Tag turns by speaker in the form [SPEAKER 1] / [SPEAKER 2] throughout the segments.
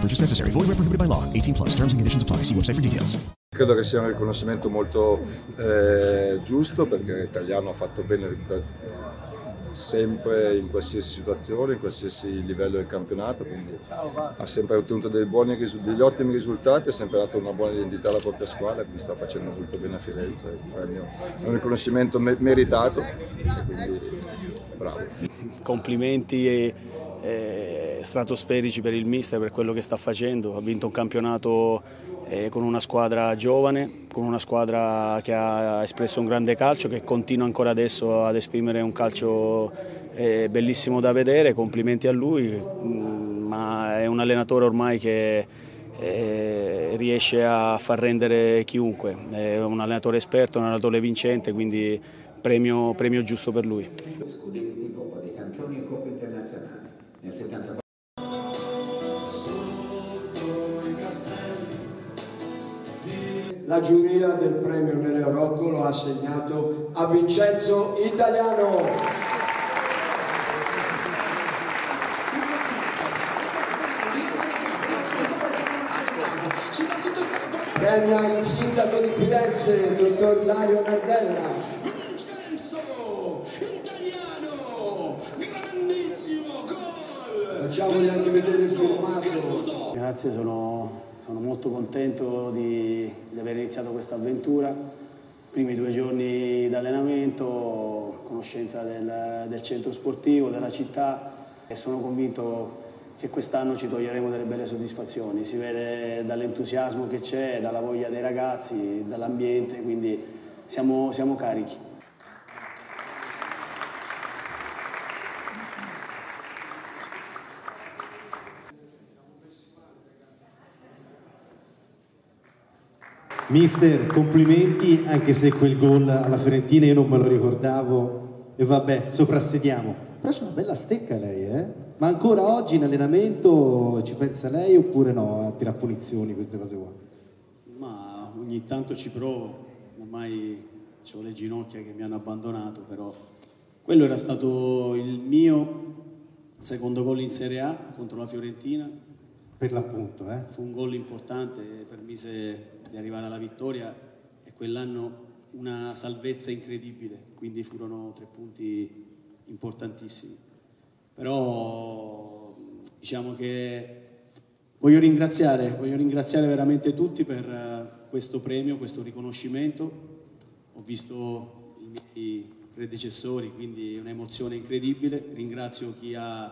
[SPEAKER 1] Purchase necessary. Void where prohibited by law. 18 plus. Terms and conditions apply. See website for details.
[SPEAKER 2] Credo che sia un riconoscimento molto eh, giusto perché Italiano ha fatto bene sempre in qualsiasi situazione, in qualsiasi livello del campionato, quindi ha sempre ottenuto dei buoni, degli ottimi risultati, ha sempre dato una buona identità alla propria squadra, quindi sta facendo molto bene a Firenze, è un riconoscimento meritato quindi bravo.
[SPEAKER 3] Complimenti e, e stratosferici per il mister per quello che sta facendo, ha vinto un campionato eh, con una squadra giovane, con una squadra che ha espresso un grande calcio, che continua ancora adesso ad esprimere un calcio eh, bellissimo da vedere, complimenti a lui, mh, ma è un allenatore ormai che eh, riesce a far rendere chiunque, è un allenatore esperto, un allenatore vincente, quindi premio, premio giusto per lui.
[SPEAKER 4] La giuria del premio Nereo Rocco lo ha assegnato a Vincenzo Italiano. Premia il sindaco di Firenze, dottor Dario Nardella. Facciamoli anche vedere il filmato.
[SPEAKER 3] Grazie, sono, sono molto contento di, di, aver iniziato questa avventura. Primi due giorni d'allenamento, conoscenza del, del centro sportivo, della città e sono convinto che quest'anno ci toglieremo delle belle soddisfazioni. Si vede dall'entusiasmo che c'è, dalla voglia dei ragazzi, dall'ambiente, quindi siamo, siamo carichi.
[SPEAKER 5] Mister, complimenti, anche se quel gol alla Fiorentina io non me lo ricordavo. E vabbè, soprassediamo. Però c'è una bella stecca lei, eh? Ma ancora oggi in allenamento ci pensa lei oppure no a tirare punizioni, queste cose qua?
[SPEAKER 3] Ma ogni tanto ci provo, ormai ho le ginocchia che mi hanno abbandonato, però quello era stato il mio secondo gol in Serie A contro la Fiorentina.
[SPEAKER 5] Per l'appunto, eh?
[SPEAKER 3] Fu un gol importante, permise di arrivare alla vittoria e quell'anno una salvezza incredibile, quindi furono tre punti importantissimi. Però diciamo che voglio ringraziare, voglio ringraziare veramente tutti per questo premio, questo riconoscimento. Ho visto i miei predecessori, quindi è un'emozione incredibile. Ringrazio chi ha,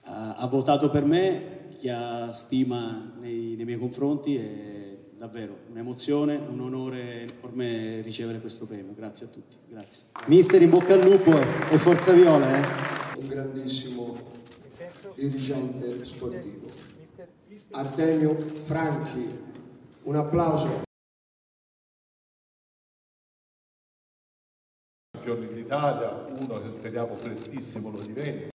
[SPEAKER 3] ha, ha votato per me, chi ha stima nei, nei miei confronti e davvero un'emozione, un onore enorme ricevere questo premio. Grazie a tutti. Grazie.
[SPEAKER 5] Mister, in bocca al lupo e forza viola, eh?
[SPEAKER 4] Un grandissimo dirigente sportivo. Artemio Franchi, un applauso.
[SPEAKER 6] Campioni d'Italia, uno che speriamo prestissimo lo diventi.